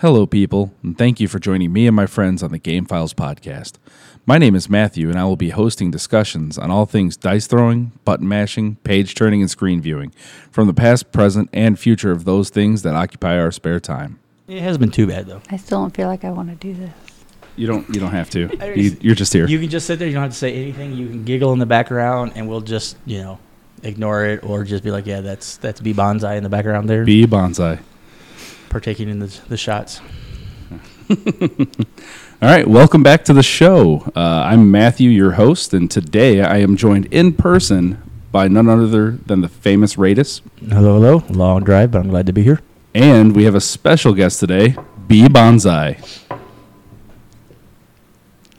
Hello, people, and thank you for joining me and my friends on the Game Files podcast. My name is Matthew, and I will be hosting discussions on all things dice throwing, button mashing, page turning, and screen viewing from the past, present, and future of those things that occupy our spare time. It hasn't been too bad though. I still don't feel like I want to do this. You don't. You don't have to. You, you're just here. You can just sit there. You don't have to say anything. You can giggle in the background, and we'll just you know ignore it, or just be like, yeah, that's that's B bonsai in the background there, Be bonsai. Partaking in the the shots. All right, welcome back to the show. Uh, I'm Matthew, your host, and today I am joined in person by none other than the famous Radis, Hello, hello. Long drive, but I'm glad to be here. and we have a special guest today, B Bonsai.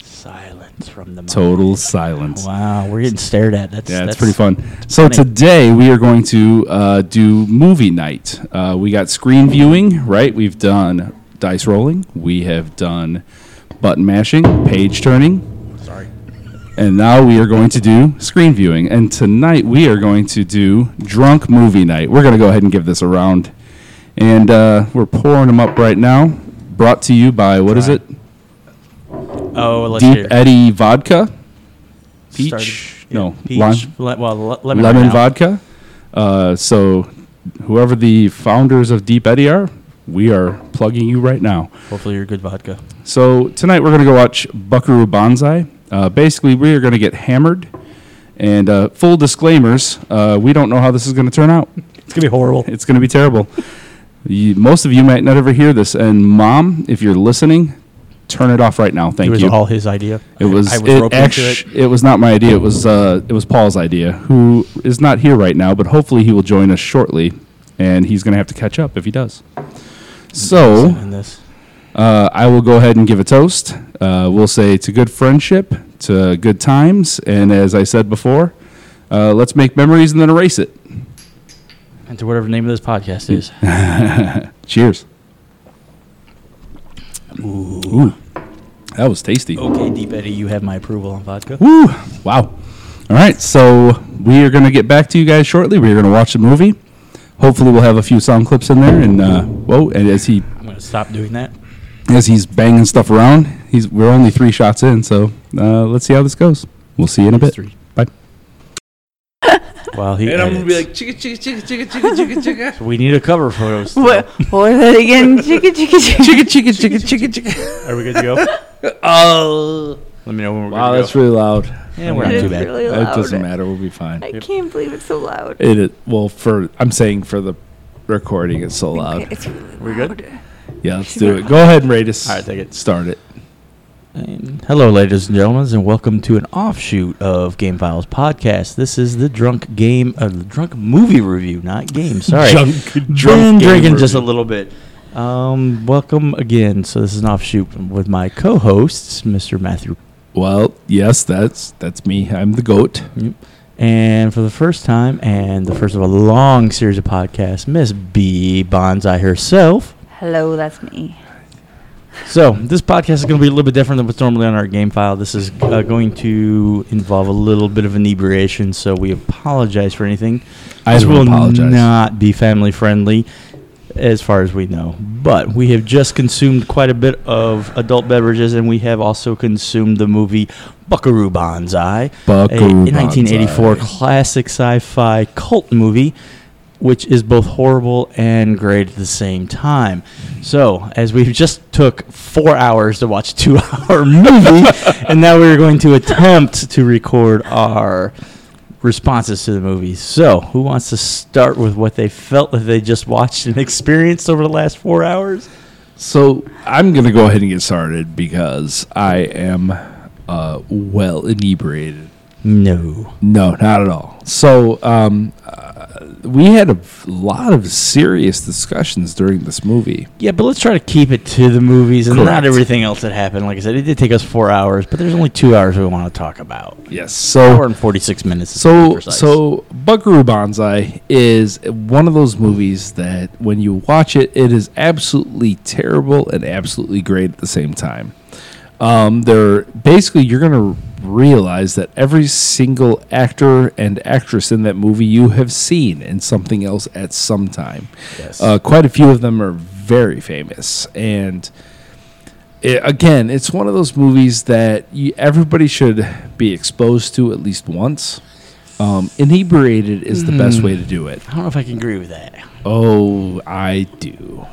Silence from the mic. Total silence. Wow, we're getting stared at. That's Yeah, that's it's pretty fun. So funny. today we are going to uh, do movie night. Uh, we got screen viewing, right? We've done dice rolling. We have done button mashing, page turning, Sorry. and now we are going to do screen viewing. And tonight we are going to do drunk movie night. We're going to go ahead and give this a round, and uh, we're pouring them up right now. Brought to you by what is Try. it? Oh, let's Deep hear. Eddie Vodka. Peach? Started- yeah, no, peach. lime- well, le- lemon, lemon right vodka. Uh, so, whoever the founders of Deep Eddy are, we are plugging you right now. Hopefully, you're good vodka. So tonight we're going to go watch Buckaroo Banzai. Uh, basically, we are going to get hammered. And uh, full disclaimers: uh, we don't know how this is going to turn out. It's gonna be horrible. It's going to be terrible. you, most of you might not ever hear this. And mom, if you're listening, turn it off right now. Thank it was you. all his idea. It was, I was it, actu- it. it was not my idea. It was uh, it was Paul's idea, who is not here right now, but hopefully he will join us shortly, and he's going to have to catch up if he does. So uh, I will go ahead and give a toast. Uh, we'll say to good friendship, to good times, and as I said before, uh, let's make memories and then erase it. And to whatever the name of this podcast is. Cheers. Ooh. that was tasty. Okay, Deep Eddy, you have my approval on vodka. Woo! Wow. All right, so we are going to get back to you guys shortly. We're going to watch the movie. Hopefully, we'll have a few sound clips in there. And uh, whoa! And as he I'm gonna stop doing that. as he's banging stuff around, he's we're only three shots in, so uh, let's see how this goes. We'll see you in a bit. Three. Bye. While he And I'm gonna be like chicka chicka chicka chicka chicka chicka chicka. we need a cover photo. still. What? What was that again? Chicka chicka chicka. Chicka chicka chicka chicka chicka. Are we good to go? Oh. Let me know when we're Wow, good that's to really loud. Yeah, we're not too bad. really It doesn't matter. We'll be fine. I can't believe it's so loud. It is, well for I'm saying for the recording, it's so loud. It's really loud. We're good? Yeah, let's do it. Go ahead and rate us. All right, take it. Start it. And hello, ladies and gentlemen, and welcome to an offshoot of Game Files podcast. This is the drunk game, uh, the drunk movie review, not game. Sorry, Drunk- Been drunk game drinking just a little bit. Um, welcome again. So this is an offshoot with my co-hosts, Mr. Matthew Well, yes, that's that's me. I'm the goat. And for the first time, and the first of a long series of podcasts, Miss B Bonsai herself. Hello, that's me. So this podcast is going to be a little bit different than what's normally on our game file. This is uh, going to involve a little bit of inebriation, so we apologize for anything. I this will apologize. not be family friendly, as far as we know. But we have just consumed quite a bit of adult beverages, and we have also consumed the movie Buckaroo Banzai, Buckaroo a 1984 Banzai. classic sci-fi cult movie, which is both horrible and great at the same time. So, as we just took four hours to watch a two-hour movie, and now we're going to attempt to record our responses to the movie. So, who wants to start with what they felt that they just watched and experienced over the last four hours? So I'm gonna go ahead and get started because I am uh, well inebriated. No. No, not at all. So um, uh, we had a lot of serious discussions during this movie. Yeah, but let's try to keep it to the movies and not everything else that happened. Like I said, it did take us four hours, but there's only two hours we want to talk about. Yes. Hour So and 46 minutes. so so Buckaroo Banzai is one of those movies that when you watch it, it is absolutely terrible and absolutely great at the same time. Um, they're basically you're gonna realize that every single actor and actress in that movie you have seen in something else at some time. Yes. Uh, quite a few of them are very famous. And it, again, it's one of those movies that you, everybody should be exposed to at least once. Um, inebriated is the best Mm. way to do it. I don't know if I can agree with that. Oh, I do.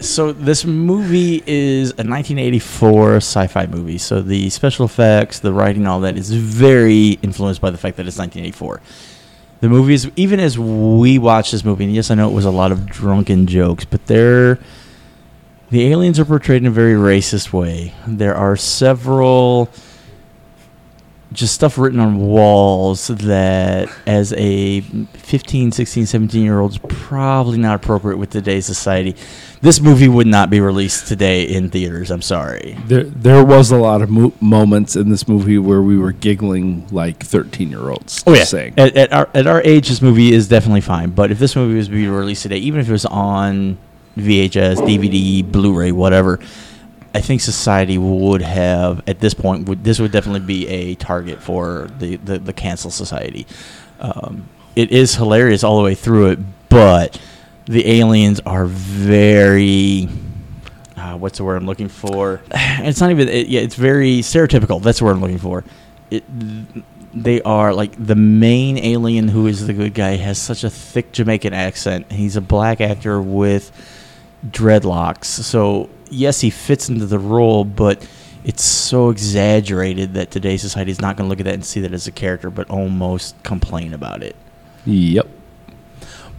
So this movie is a 1984 sci-fi movie. So the special effects, the writing, all that is very influenced by the fact that it's 1984. The movie is even as we watch this movie, and yes, I know it was a lot of drunken jokes, but they're the aliens are portrayed in a very racist way. There are several just stuff written on walls that as a 15 16 17 year old is probably not appropriate with today's society. This movie would not be released today in theaters i'm sorry. There, there was a lot of mo- moments in this movie where we were giggling like thirteen-year-olds. oh yeah. saying. At, at, our, at our age this movie is definitely fine but if this movie was to be released today even if it was on vhs dvd blu-ray whatever i think society would have at this point would this would definitely be a target for the, the, the cancel society um, it is hilarious all the way through it but the aliens are very uh, what's the word I'm looking for? It's not even. It, yeah, it's very stereotypical. That's the word I'm looking for. It. They are like the main alien who is the good guy has such a thick Jamaican accent. He's a black actor with dreadlocks. So yes, he fits into the role, but it's so exaggerated that today's society is not going to look at that and see that as a character, but almost complain about it. Yep.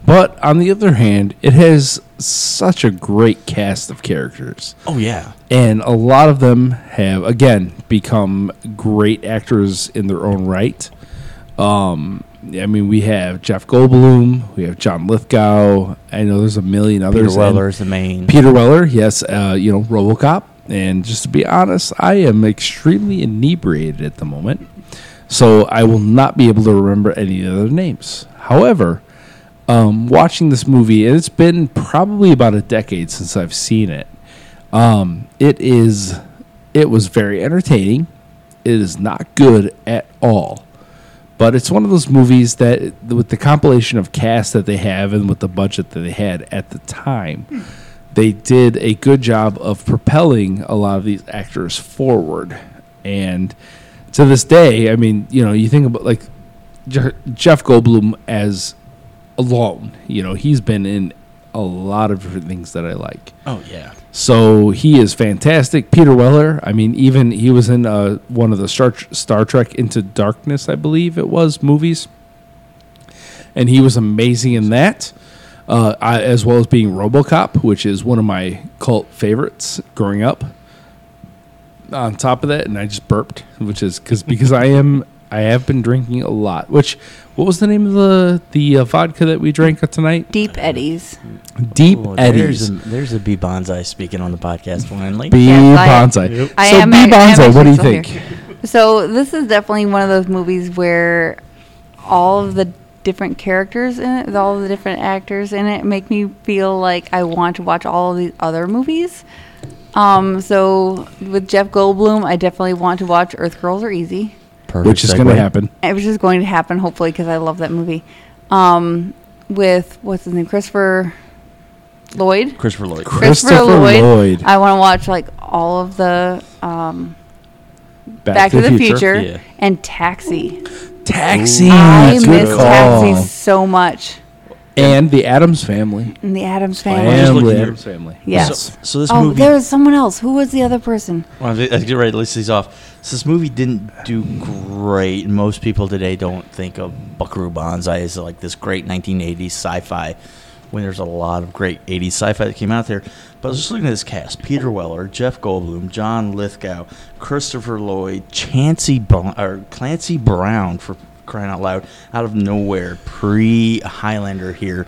But on the other hand, it has such a great cast of characters. Oh yeah. And a lot of them have, again, become great actors in their own right. Um, I mean, we have Jeff Goldblum, we have John Lithgow. I know there's a million others. Peter Weller is the main. Peter Weller, yes, uh, you know, RoboCop. And just to be honest, I am extremely inebriated at the moment, so I will not be able to remember any of their names. However, um, watching this movie, and it's been probably about a decade since I've seen it. Um, it is, it was very entertaining. It is not good at all, but it's one of those movies that, with the compilation of cast that they have and with the budget that they had at the time, hmm. they did a good job of propelling a lot of these actors forward. And to this day, I mean, you know, you think about like Jeff Goldblum as alone, you know, he's been in a lot of different things that I like. Oh yeah. So he is fantastic. Peter Weller, I mean, even he was in uh, one of the Star, Star Trek Into Darkness, I believe it was, movies. And he was amazing in that, uh, I, as well as being Robocop, which is one of my cult favorites growing up. On top of that, and I just burped, which is cause, because I am I have been drinking a lot. Which what was the name of the the uh, vodka that we drank tonight? Deep Eddy's. Deep Ooh, Eddies. There's a, there's a B Bonsai speaking on the podcast finally. B Yes, I- Bonsai. Yep. I so am B ac- am Bonsai, what do you actually still think? So this is definitely one of those movies where all of the different characters in it, all of the different actors in it, make me feel like I want to watch all of these other movies. Um, so with Jeff Goldblum, I definitely want to watch Earth Girls Are Easy. Perfect Which is going to happen. It was just going to happen, hopefully, because I love that movie. Um, with what's his name, Christopher Lloyd. Christopher Lloyd. Christopher Lloyd. I want to watch like all of the um, Back, to, the, Future, Yeah. and Taxi. Taxi. I miss. Taxi so much. And the Addams family. And the Addams I was Family. just Family. looking here. Addams family. Yes. So, so this oh, movie. there was someone else. Who was the other person? Well, I I get ready to list these off. So this movie didn't do great. Most people today don't think of Buckaroo Banzai as like this great 1980s sci-fi. When there's a lot of great 80s sci-fi that came out there, but I was just looking at this cast: Peter Weller, Jeff Goldblum, John Lithgow, Christopher Lloyd, Chancey Bl- or Clancy Brown for crying out loud, out of nowhere, pre Highlander here.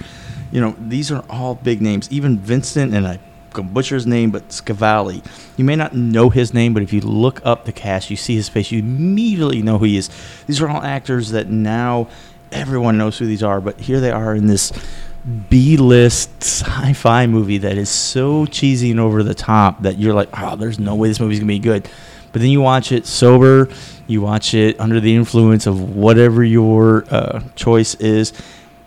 You know, these are all big names. Even Vincent and I butcher his name, but Scavalli. You may not know his name, but if you look up the cast, you see his face, you immediately know who he is. These are all actors that now everyone knows who these are, but here they are in this B-list sci-fi movie that is so cheesy and over the top that you're like, oh, there's no way this movie's gonna be good. But then you watch it sober, you watch it under the influence of whatever your uh, choice is,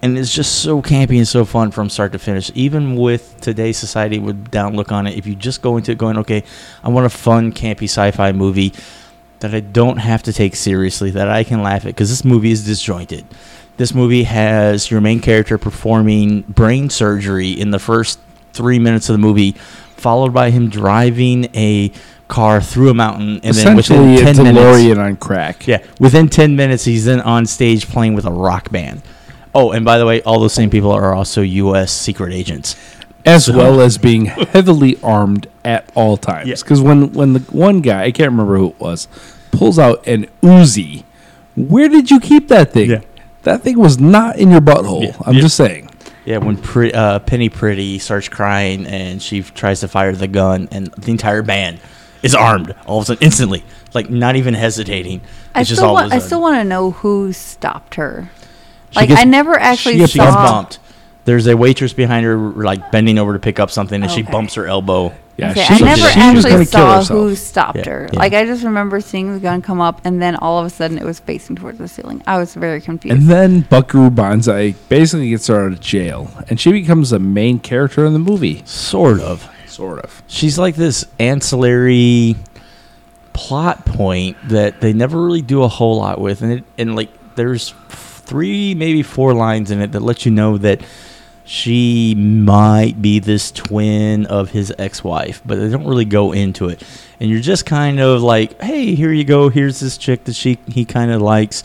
and it's just so campy and so fun from start to finish. Even with today's society with down look on it, if you just go into it going, okay, I want a fun, campy sci-fi movie that I don't have to take seriously, that I can laugh at, because this movie is disjointed. This movie has your main character performing brain surgery in the first three minutes of the movie, followed by him driving a car through a mountain, and then within Essentially, a ten minutes, DeLorean on crack. yeah, within 10 minutes, he's then on stage playing with a rock band. Oh, and by the way, all those same people are also U.S. secret agents. as well as being heavily armed at all times. Because when when the one guy, I can't remember who it was, pulls out an Uzi, where did you keep that thing? Yeah. That thing was not in your butthole. Yeah. I'm Yeah. just saying. Yeah, when Pre- uh, Penny Pretty starts crying and she f- tries to fire the gun, and the entire band is armed all of a sudden, instantly, like not even hesitating. I It's just still all want. of a I sudden. still want to know who stopped her. She Like gets- I never actually she gets saw. bumped. There's a waitress behind her, like bending over to pick up something, and she bumps her elbow. Yeah, Okay, I never she actually kill saw who stopped Yeah, her. yeah. Like I just remember seeing the gun come up, and then all of a sudden it was facing towards the ceiling. I was very confused. And then Buckaroo Banzai basically gets her out of jail, and she becomes a main character in the movie. Sort of. Sort of. she's like this ancillary plot point that they never really do a whole lot with and it and like there's three maybe four lines in it that let you know that she might be this twin of his ex-wife but they don't really go into it. And you're just kind of like hey here you go. Here's this chick that she he kind of likes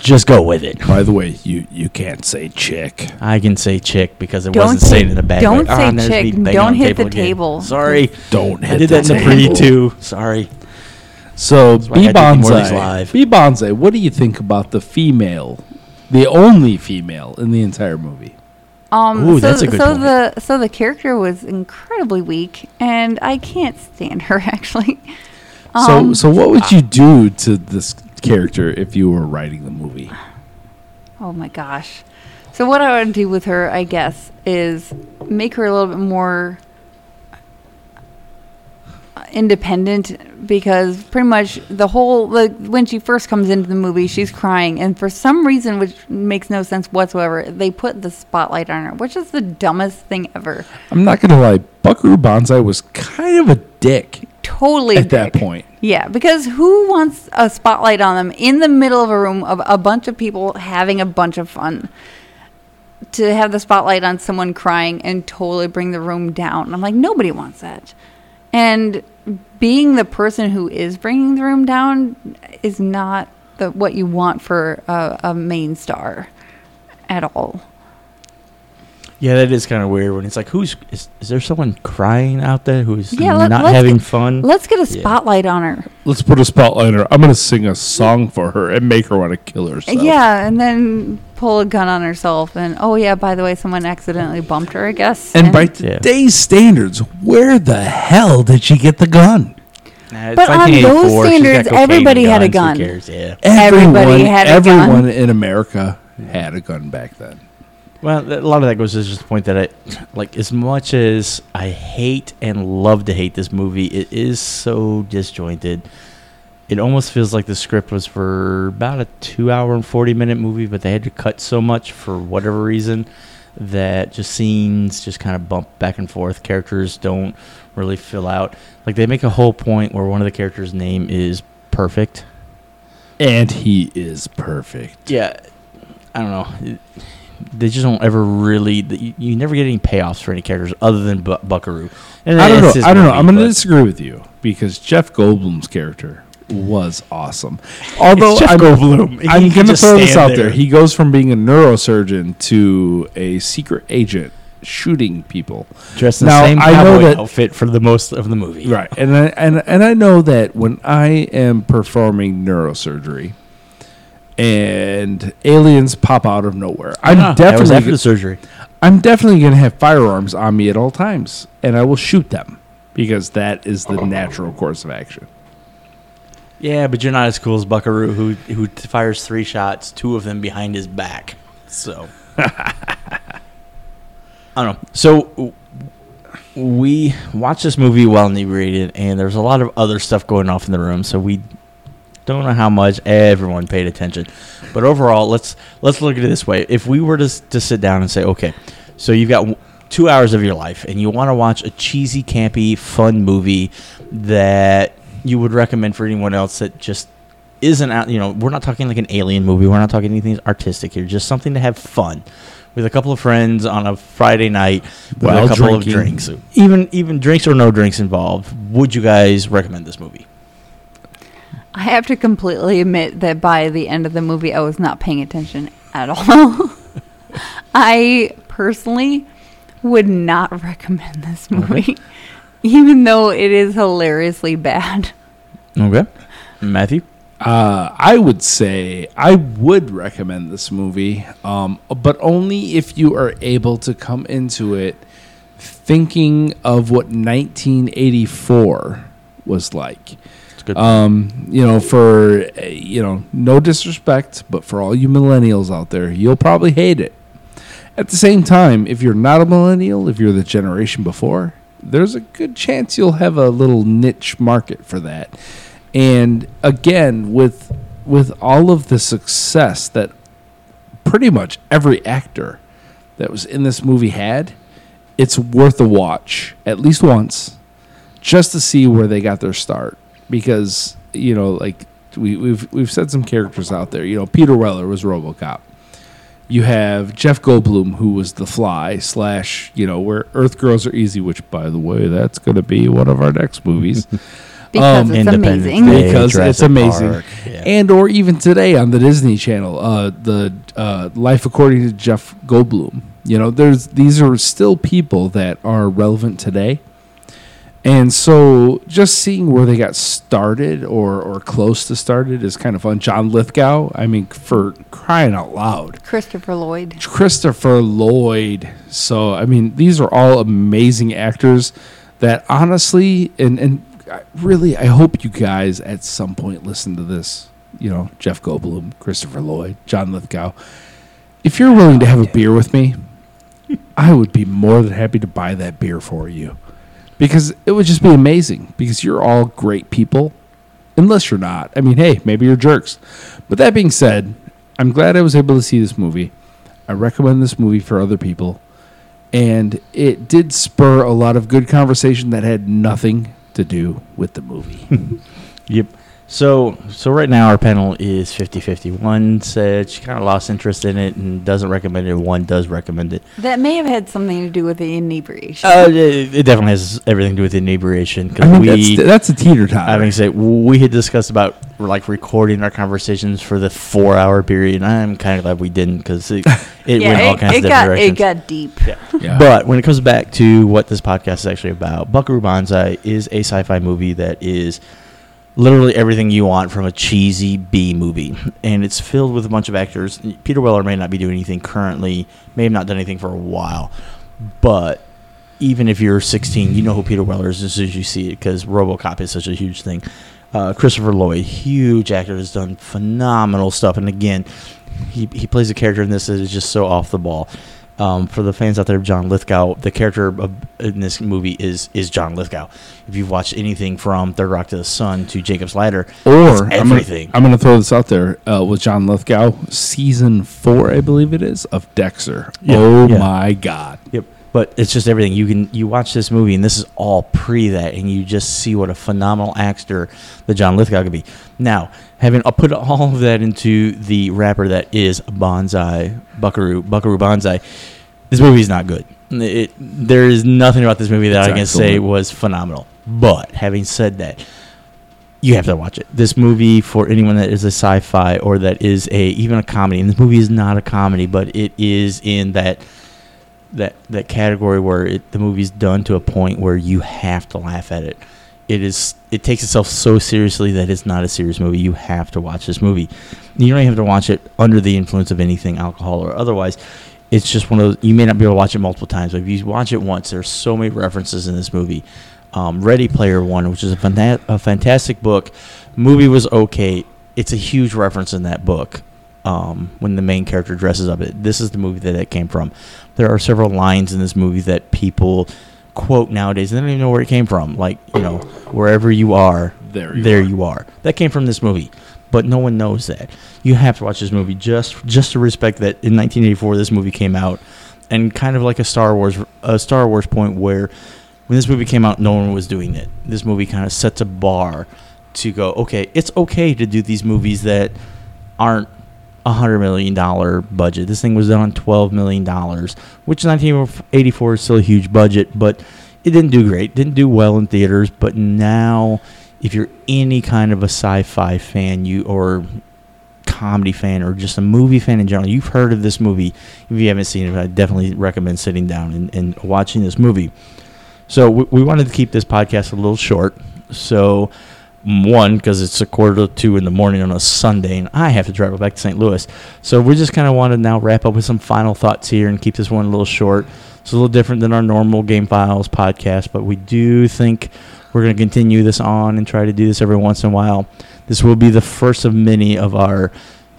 just go with it By the way, you you can't say chick. I can say chick because it Don't wasn't say- saying in a bad don't way. say and there's chick. me banging Don't on hit the again. table. Sorry. Don't hit I did the that in the pre table. too. Sorry. So why I B do more of these Bonsai, live. B Bonsai, what do you think about the female, the only female in the entire movie? Um, Ooh, so, that's a good so point. the so the character was incredibly weak, and I can't stand her actually. so Um, so what would you do to this character if you were writing the movie? Oh my gosh. So what I would do with her, I guess, is make her a little bit more independent because pretty much the whole like when she first comes into the movie she's crying and for some reason which makes no sense whatsoever they put the spotlight on her which is the dumbest thing ever I'm not gonna lie, Buckaroo Banzai was kind of a dick totally at that point. Yeah, because who wants a spotlight on them in the middle of a room of a bunch of people having a bunch of fun? To have the spotlight on someone crying and totally bring the room down. I'm like, nobody wants that. And being the person who is bringing the room down is not the, what you want for a, a main star at all. Yeah, that is kind of weird when it's like, who's is, is there someone crying out there who's Yeah, let- not let's having get- fun? Let's get a Yeah. spotlight on her. Let's put a spotlight on her. I'm gonna sing a song for her and make her want to kill herself. Yeah, and then pull a gun on herself. And oh, yeah, by the way, someone accidentally bumped her, I guess. And by Yeah. today's standards, where the hell did she get the gun? Nah, But on those standards, everybody had a gun. Who cares? Yeah. Everybody had a gun. everyone in America had a gun back then. Well, a lot of that goes to just the point that I, like, as much as I hate and love to hate this movie, it is so disjointed. It almost feels like the script was for about a two-hour and forty-minute movie, but they had to cut so much for whatever reason that just scenes just kind of bump back and forth. Characters don't really fill out. Like they make a whole point where one of the characters' name is perfect. And he is perfect. Yeah, I don't know. It- They just don't ever really. You, you never get any payoffs for any characters other than Bu- Buckaroo. And I don't know. I don't know. movie, I'm going to disagree with you because Jeff Goldblum's character was awesome. Although Jeff I'm, Goldblum. He I'm can going to throw this out there. there. He goes from being a neurosurgeon to a secret agent shooting people. dressed in Now, the same I know cowboy that- outfit for the most of the movie. Right. And I, and and I know that when I am performing neurosurgery and aliens pop out of nowhere, I'm Ah, was definitely after the surgery. I'm definitely going to have firearms on me at all times, and I will shoot them because that is the natural course of action. Yeah, but you're not as cool as Buckaroo, who who fires three shots, two of them behind his back. So I don't know. So we watched this movie while inebriated, and there's a lot of other stuff going off in the room. So we Don't know how much everyone paid attention, but overall, let's let's look at it this way. If we were to to sit down and say, okay, so you've got two hours of your life, and you want to watch a cheesy, campy, fun movie that you would recommend for anyone else that just isn't out. You know, we're not talking like an alien movie. We're not talking anything artistic here. Just something to have fun with a couple of friends on a Friday night with a couple drinking. of drinks. Even even drinks or no drinks involved. Would you guys recommend this movie? I have to completely admit that by the end of the movie, I was not paying attention at all. I personally would not recommend this movie, even though it is hilariously bad. Okay, Matthew. Uh, I would say I would recommend this movie, um, but only if you are able to come into it thinking of what 1984 was like. Good. Um, you know, for you know, no disrespect, but for all you millennials out there, you'll probably hate it. At the same time, if you're not a millennial, if you're the generation before, there's a good chance you'll have a little niche market for that. And again, with with all of the success that pretty much every actor that was in this movie had, it's worth a watch at least once just to see where they got their start because you know like we, we've we've said some characters out there you know Peter Weller was RoboCop you have Jeff Goldblum who was the Fly slash you know where Earth Girls Are Easy which by the way that's going to be one of our next movies Because Um, it's amazing. Day, because it's amazing Park, yeah. and or even today on the Disney Channel, uh, the uh, Life According to Jeff Goldblum. You know, there's these are still people that are relevant today, and so just seeing where they got started or or close to started is kind of fun. John Lithgow, I mean, for crying out loud, Christopher Lloyd. Christopher Lloyd. So I mean, these are all amazing actors that honestly and and really I hope you guys at some point listen to this. You know, Jeff Goldblum, Christopher Lloyd, John Lithgow. If you're willing to have a beer with me, I would be more than happy to buy that beer for you. Because it would just be amazing because you're all great people unless you're not. I mean, hey, maybe you're jerks. But that being said, I'm glad I was able to see this movie. I recommend this movie for other people. And it did spur a lot of good conversation that had nothing to do with the movie. Yep. So so right now our panel is 50-50. One said she kind of lost interest in it and doesn't recommend it. One does recommend it. That may have had something to do with the inebriation. Uh, it, it definitely has everything to do with inebriation I because mean, we. that's, that's a teeter time. I mean, say we had discussed about like recording our conversations for the four-hour period. and I'm kind of glad we didn't because it, it went all kinds it of different got directions. it got deep. Yeah. Yeah. But when it comes back to what this podcast is actually about, Buckaroo Banzai is a sci-fi movie that is literally everything you want from a cheesy B movie, and it's filled with a bunch of actors. Peter Weller may not be doing anything currently, may have not done anything for a while, but even if you're 16, you know who Peter Weller is as soon as you see it because RoboCop is such a huge thing. Uh, Christopher Lloyd, huge actor, has done phenomenal stuff, and again, he he plays a character in this that is just so off the ball. Um, for the fans out there of John Lithgow, the character of, in this movie is is John Lithgow. If you've watched anything from Third Rock to the Sun to Jacob's Ladder, Or I'm everything. Gonna, I'm going to throw this out there uh, with John Lithgow, season four, I believe it is, of Dexter. Yeah, oh yeah. my God! Yep. But it's just everything. You can you watch this movie and this is all pre that, and you just see what a phenomenal actor the John Lithgow could be. Now, having I'll put all of that into the wrapper that is Bonsai Buckaroo Buckaroo Banzai. This movie is not good. It, there is nothing about this movie that It's I can say was phenomenal. But having said that, you have to watch it. This movie for anyone that is a sci-fi or that is a even a comedy. And this movie is not a comedy, but it is in that that that category where it, the movie's done to a point where you have to laugh at it. It is it takes itself so seriously that it's not a serious movie. You have to watch this movie. You don't have to watch it under the influence of anything, alcohol or otherwise. It's just one of those. You may not be able to watch it multiple times, but if you watch it once, there's so many references in this movie. Um, Ready Player One, which is a, fanta- a fantastic book. Movie was okay. It's a huge reference in that book um, when the main character dresses up. It this is the movie that it came from. There are several lines in this movie that people quote nowadays. And they don't even know where it came from. Like you know, wherever you are, There you there are. you are. That came from this movie. but no one knows that. You have to watch this movie just just to respect that in 1984 this movie came out, and kind of like a Star Wars a Star Wars point where when this movie came out, no one was doing it. This movie kind of sets a bar to go. Okay, it's okay to do these movies that aren't a hundred million dollar budget. This thing was done on twelve million dollars, which 1984 is still a huge budget, but it didn't do great. Didn't do well in theaters. But now, if you're any kind of a sci-fi fan, you or comedy fan or just a movie fan in general, you've heard of this movie. If you haven't seen it, I definitely recommend sitting down and, and watching this movie. So we, we wanted to keep this podcast a little short. So one because it's a quarter to two in the morning on a Sunday, and I have to drive back to St. Louis. So we just kind of want to now wrap up with some final thoughts here and keep this one a little short. It's a little different than our normal Game Files podcast, but we do think we're going to continue this on and try to do this every once in a while. This will be the first of many of our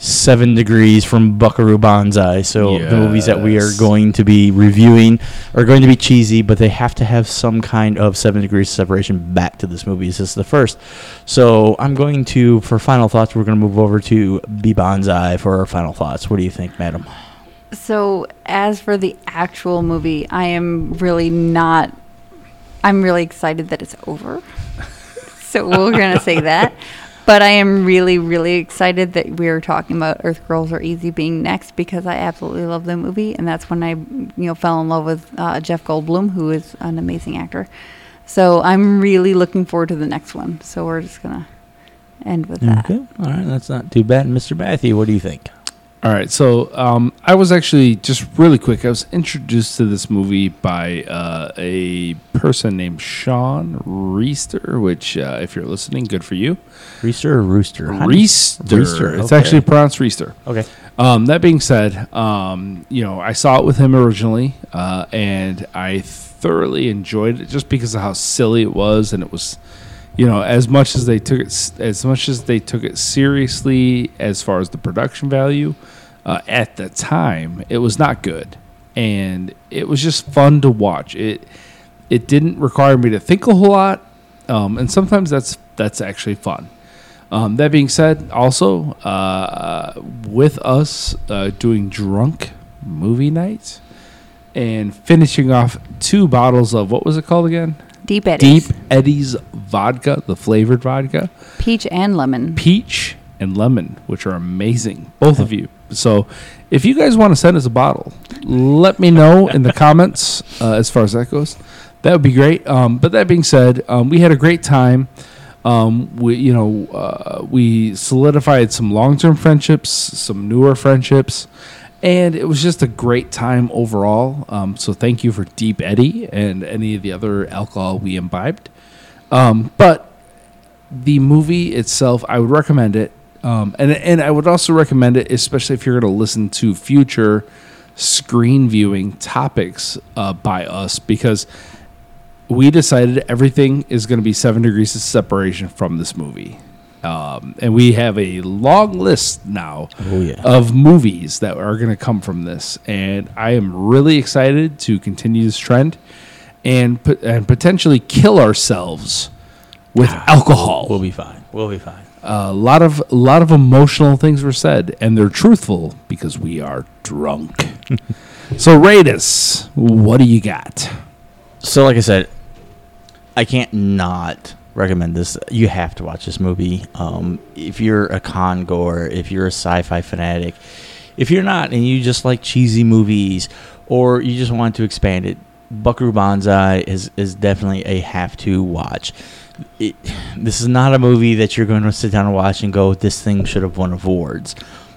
seven degrees from Buckaroo Banzai. So the movies that we are going to be reviewing are going to be cheesy, but they have to have some kind of seven degrees separation back to this movie. This is the first. So I'm going to, for final thoughts, we're going to move over to B Banzai for our final thoughts. What do you think, madam? So, as for the actual movie, I am really not. I'm really excited that it's over. so, we're going to say that. But I am really, really excited that we're talking about Earth Girls Are Easy being next because I absolutely love the movie. And that's when I, you know, fell in love with uh, Jeff Goldblum, who is an amazing actor. So, I'm really looking forward to the next one. So, we're just going to end with that. Okay. All right. That's not too bad. Mr. Matthew, what do you think? All right, so um, I was actually just really quick. I was introduced to this movie by uh, a person named Sean Reister, which, uh, if you're listening, good for you. Reister or Rooster? Reister. Reister, It's okay. actually pronounced Reister. Okay. Um, that being said, um, you know, I saw it with him originally, uh, and I thoroughly enjoyed it just because of how silly it was, and it was, you know, as much as they took it, as much as they took it seriously as far as the production value, uh, at the time, it was not good, and it was just fun to watch. It it didn't require me to think a whole lot, um, and sometimes that's that's actually fun. Um, that being said, also uh, with us uh, doing drunk movie night and finishing off two bottles of what was it called again? Deep Eddy's. Deep Eddy's vodka, the flavored vodka, Peach and lemon. peach and lemon, which are amazing, both of you. So, if you guys want to send us a bottle, let me know in the comments uh, as far as that goes. That would be great. Um, but that being said, um, we had a great time. Um, we, you know, uh, we solidified some long-term friendships, some newer friendships, and it was just a great time overall. Um, so thank you for Deep Eddy and any of the other alcohol we imbibed. Um, but the movie itself, I would recommend it, um, and and I would also recommend it, especially if you're going to listen to future screen viewing topics uh, by us, because we decided everything is going to be seven degrees of separation from this movie. Um, and we have a long list now Oh, yeah. of movies that are going to come from this, and I am really excited to continue this trend and and potentially kill ourselves with alcohol. We'll be fine. We'll be fine. a lot of a lot of emotional things were said, and they're truthful because we are drunk. so rate us. What do you got? So, like I said, I can't not recommend this. You have to watch this movie. Um, if you're a con goer, if you're a sci-fi fanatic, if you're not and you just like cheesy movies, or you just want to expand it, Buckaroo Banzai is is definitely a have to watch. It, this is not a movie that you're going to sit down and watch and go, "This thing should have won awards."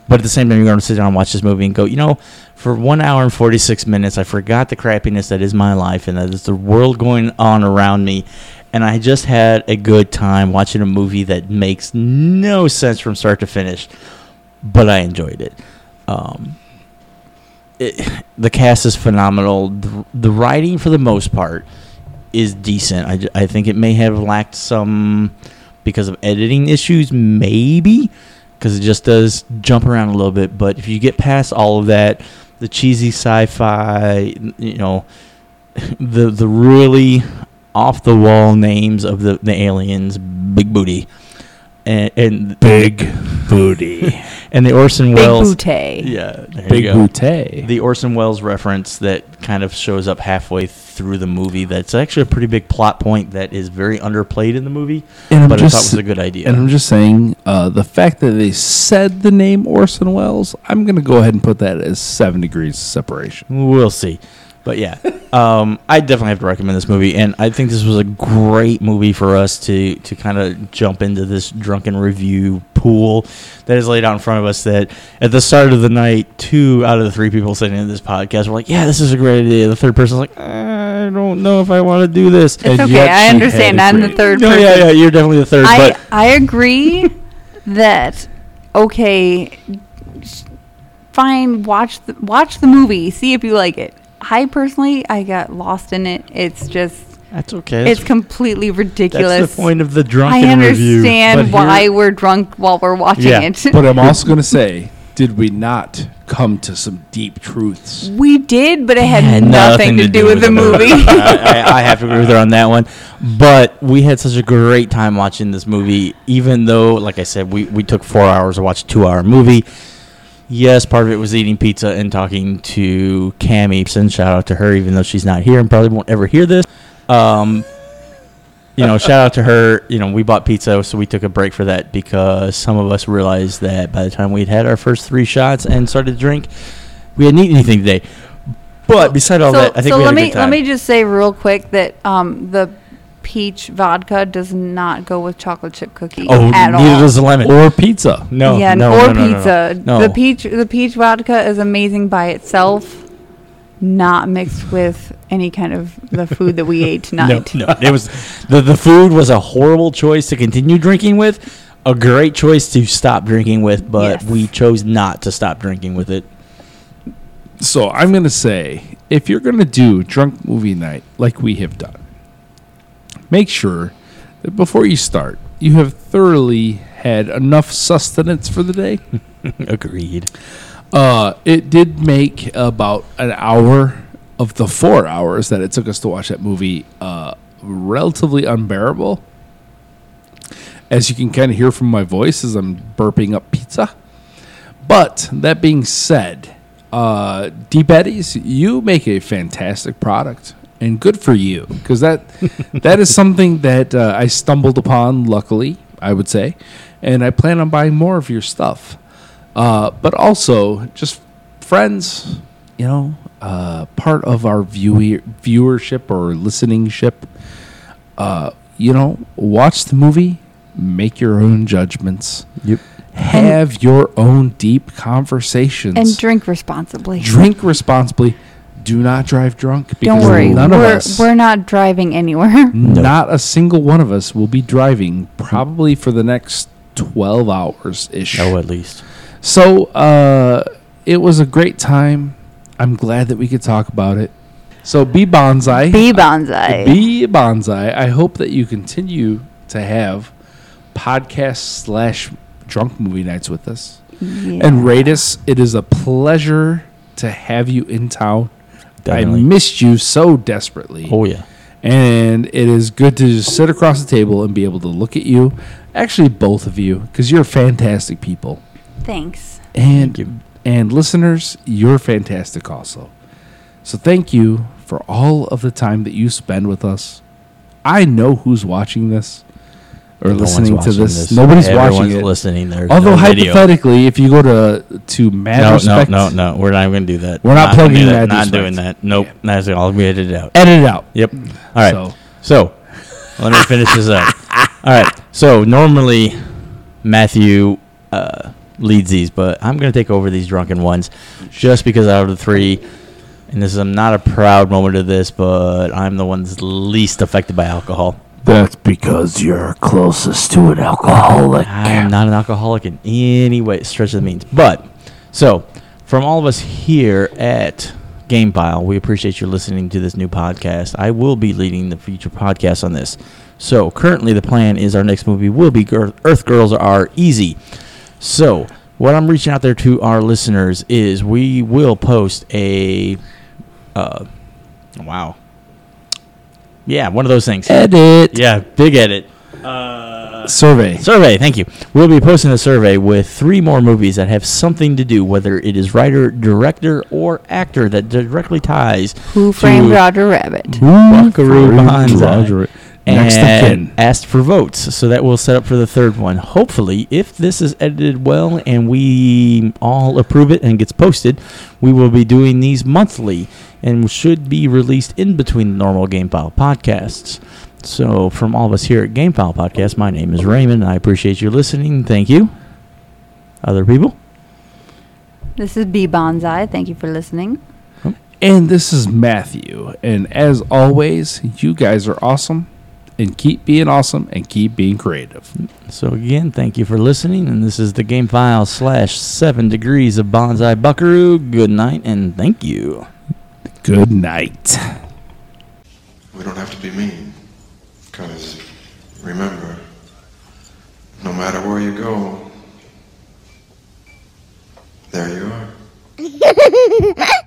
But at the same time, you're going to sit down and watch this movie and go, you know, for one hour and 46 minutes, I forgot the crappiness that is my life and that is the world going on around me. And I just had a good time watching a movie that makes no sense from start to finish, but I enjoyed it. Um, it the cast is phenomenal. The, the writing, for the most part, is decent. I, I think it may have lacked some because of editing issues, maybe because it just does jump around a little bit. But if you get past all of that, the cheesy sci-fi, you know, the the really off the wall names of the the aliens, big booty, and, and Big booty. and the Orson Big Welles. booty. Yeah, there Big you booty. The Orson Welles reference that kind of shows up halfway through the movie. That's actually a pretty big plot point that is very underplayed in the movie, And I'm but I thought just- was a good idea. And I'm just saying, uh, the fact that they said the name Orson Welles, I'm going to go ahead and put that as seven degrees of separation. We'll see. But yeah, um, I definitely have to recommend this movie, and I think this was a great movie for us to to kind of jump into this drunken review pool that is laid out in front of us. That at the start of the night, two out of the three people sitting in this podcast were like, "Yeah, this is a great idea." The third person's like, "I don't know if I want to do this." It's And okay. I understand. I'm the third No, person. yeah, yeah, you're definitely the third. I but I agree that okay, fine. Watch the watch the movie. See if you like it. I personally, I got lost in it. It's just, that's okay. it's completely ridiculous. that's the point of the drunken I understand But why here- we're drunk while we're watching Yeah, it. But I'm also going to say, did we not come to some deep truths? we did, but it had, had nothing, to, do with the movie. I, I- I have to agree with her on that one. But we had such a great time watching this movie, even though, like I said, we, we took four hours to watch a two hour movie. Yes, part of it was eating pizza and talking to Cammy. Send shout out to her, even though she's not here and probably won't ever hear this. Um, you know, shout out to her. You know, we bought pizza, so we took a break for that because some of us realized that by the time we'd had our first three shots and started to drink, we hadn't eaten anything today. But beside all so, that, I think so we had let a me good time. let me just say real quick that um, the peach vodka does not go with chocolate chip cookie Oh, at neither all. does the lemon. Or pizza? no, yeah, no, or no, no, no, pizza. No, The peach the peach vodka is amazing by itself, not mixed with any kind of the food that we ate no, tonight. no. It was the the food was a horrible choice to continue drinking with, a great choice to stop drinking with, but Yes. we chose not to stop drinking with it. So I'm going to say, if you're going to do drunk movie night like we have done, make sure that before you start, you have thoroughly had enough sustenance for the day. Agreed. Uh, it did make about an hour of the four hours that it took us to watch that movie uh, relatively unbearable. As you can kind of hear from my voice as I'm burping up pizza. But that being said, uh, Deep Eddy's, you make a fantastic product, and good for you because that that is something that uh, I stumbled upon. Luckily, I would say, and I plan on buying more of your stuff. Uh, but also, just friends, you know, uh, part of our viewer viewership or listeningship. Uh, you know, watch the movie, make your own judgments, Yep. have your own deep conversations, And drink responsibly. drink responsibly. Do not drive drunk. Don't worry, none of we're us, we're not driving anywhere. not a single one of us, will be driving probably for the next twelve hours ish. Oh, at least. So uh, it was a great time. I'm glad that we could talk about it. So be bonsai. Be bonsai. Be bonsai. I hope that you continue to have podcast slash drunk movie nights with us Yeah. and rate us. It is a pleasure to have you in town. Definitely. I missed you so desperately. Oh yeah. And it is good to just sit across the table and be able to look at you. Actually, both of you, because you're fantastic people. Thanks. And Thank you. and listeners, you're fantastic also. So thank you for all of the time that you spend with us. I know who's watching this or No listening to watching this. Nobody's Everyone's watching it. listening. There's Although no video. hypothetically, if you go to to Mad No, no, Respect, no, no. We're not gonna do that. We're not gonna plugging Mad that. Not Respect. doing that. Nope. That's all we edited out. edit it out. Yep. All right. So, So, let me finish this up. All right. So normally Matthew uh, leads these, but I'm going to take over these drunken ones, just because out of the three, and this is I'm not a proud moment of this, but I'm the one that's least affected by alcohol. That's because you're closest to an alcoholic. I'm not an alcoholic in any way, stretch of the means. But so, from all of us here at Game Files, we appreciate you listening to this new podcast. I will be leading the future podcast on this. So currently, the plan is our next movie will be Earth Girls Are Easy. So what I'm reaching out there to our listeners is we will post a, uh, wow, yeah, one of those things. Edit. Yeah, big edit. Uh, Survey. Survey, thank you. We'll be posting a survey with three more movies that have something to do, whether it is writer, director, or actor that directly ties. Who framed to Roger Rabbit? Buckaroo framed Banzai. Roger- Next and kin. asked for votes, so that will set up for the third one. Hopefully, if this is edited well and we all approve it and gets posted, we will be doing these monthly and should be released in between the normal Game File podcasts. So, from all of us here at Game File Podcast, my name is Raymond. and I appreciate you listening. Thank you. Other people? This is B Bonsai. Thank you for listening. Oh. And this is Matthew. And as always, you guys are awesome. And keep being awesome and keep being creative. So again, thank you for listening, and this is the Game File slash Seven Degrees of Banzai Buckaroo. Good night, and thank you. Good night. We don't have to be mean. Because remember, no matter where you go, there you are.